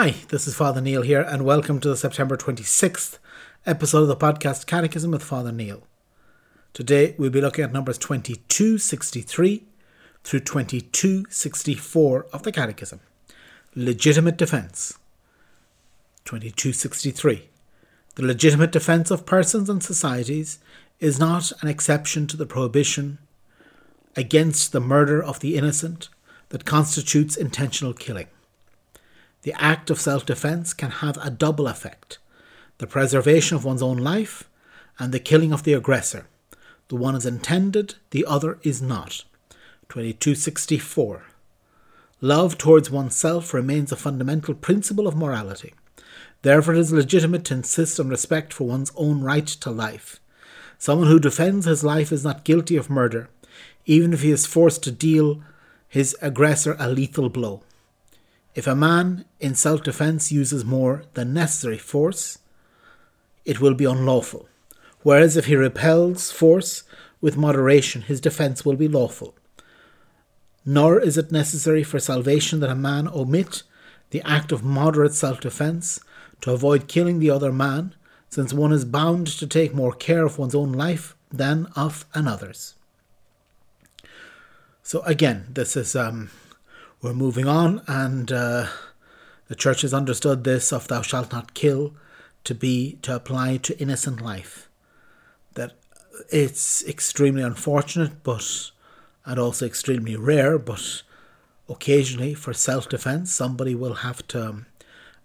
Hi, this is Father Neil here, and welcome to the September 26th episode of the podcast Catechism with Father Neil. Today we'll be looking at numbers 2263 through 2264 of the Catechism. Legitimate defence. 2263. The legitimate defence of persons and societies is not an exception to the prohibition against the murder of the innocent that constitutes intentional killing. The act of self defence can have a double effect the preservation of one's own life and the killing of the aggressor. The one is intended, the other is not. 2264. Love towards oneself remains a fundamental principle of morality. Therefore, it is legitimate to insist on respect for one's own right to life. Someone who defends his life is not guilty of murder, even if he is forced to deal his aggressor a lethal blow. If a man in self defence uses more than necessary force, it will be unlawful, whereas if he repels force with moderation, his defence will be lawful. Nor is it necessary for salvation that a man omit the act of moderate self defence to avoid killing the other man, since one is bound to take more care of one's own life than of another's. So again, this is um, we're moving on, and uh, the church has understood this of "Thou shalt not kill" to be to apply to innocent life. That it's extremely unfortunate, but and also extremely rare, but occasionally for self-defense, somebody will have to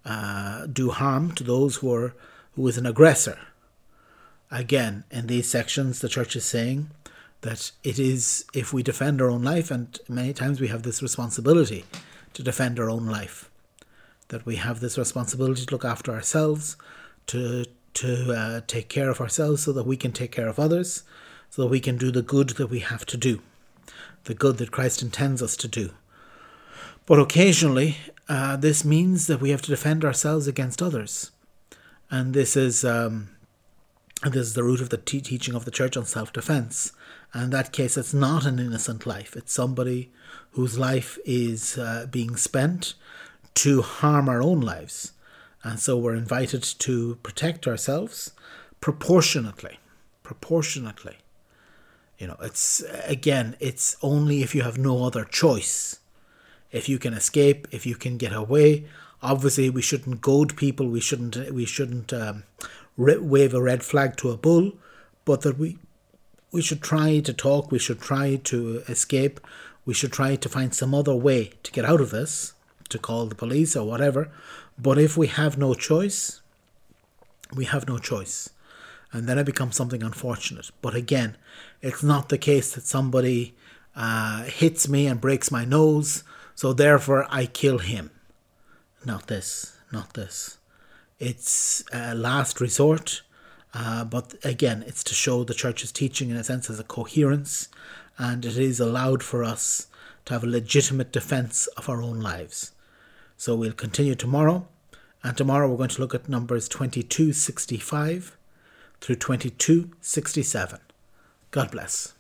uh, do harm to those who are who is an aggressor. Again, in these sections, the church is saying that it is if we defend our own life, and many times we have this responsibility to defend our own life, that we have this responsibility to look after ourselves, to to uh, take care of ourselves, so that we can take care of others, so that we can do the good that we have to do, the good that Christ intends us to do. But occasionally, uh, this means that we have to defend ourselves against others, and this is. Um, this is the root of the te- teaching of the church on self defense. And in that case, it's not an innocent life. It's somebody whose life is uh, being spent to harm our own lives. And so we're invited to protect ourselves proportionately. Proportionately. You know, it's again, it's only if you have no other choice. If you can escape, if you can get away. Obviously, we shouldn't goad people. We shouldn't. We shouldn't um, wave a red flag to a bull, but that we we should try to talk, we should try to escape, we should try to find some other way to get out of this, to call the police or whatever. But if we have no choice, we have no choice. And then it becomes something unfortunate. But again, it's not the case that somebody uh, hits me and breaks my nose, so therefore I kill him. Not this, not this. It's a last resort, uh, but again, it's to show the church's teaching in a sense as a coherence, and it is allowed for us to have a legitimate defense of our own lives. So we'll continue tomorrow, and tomorrow we're going to look at numbers 2265 through 2267. God bless.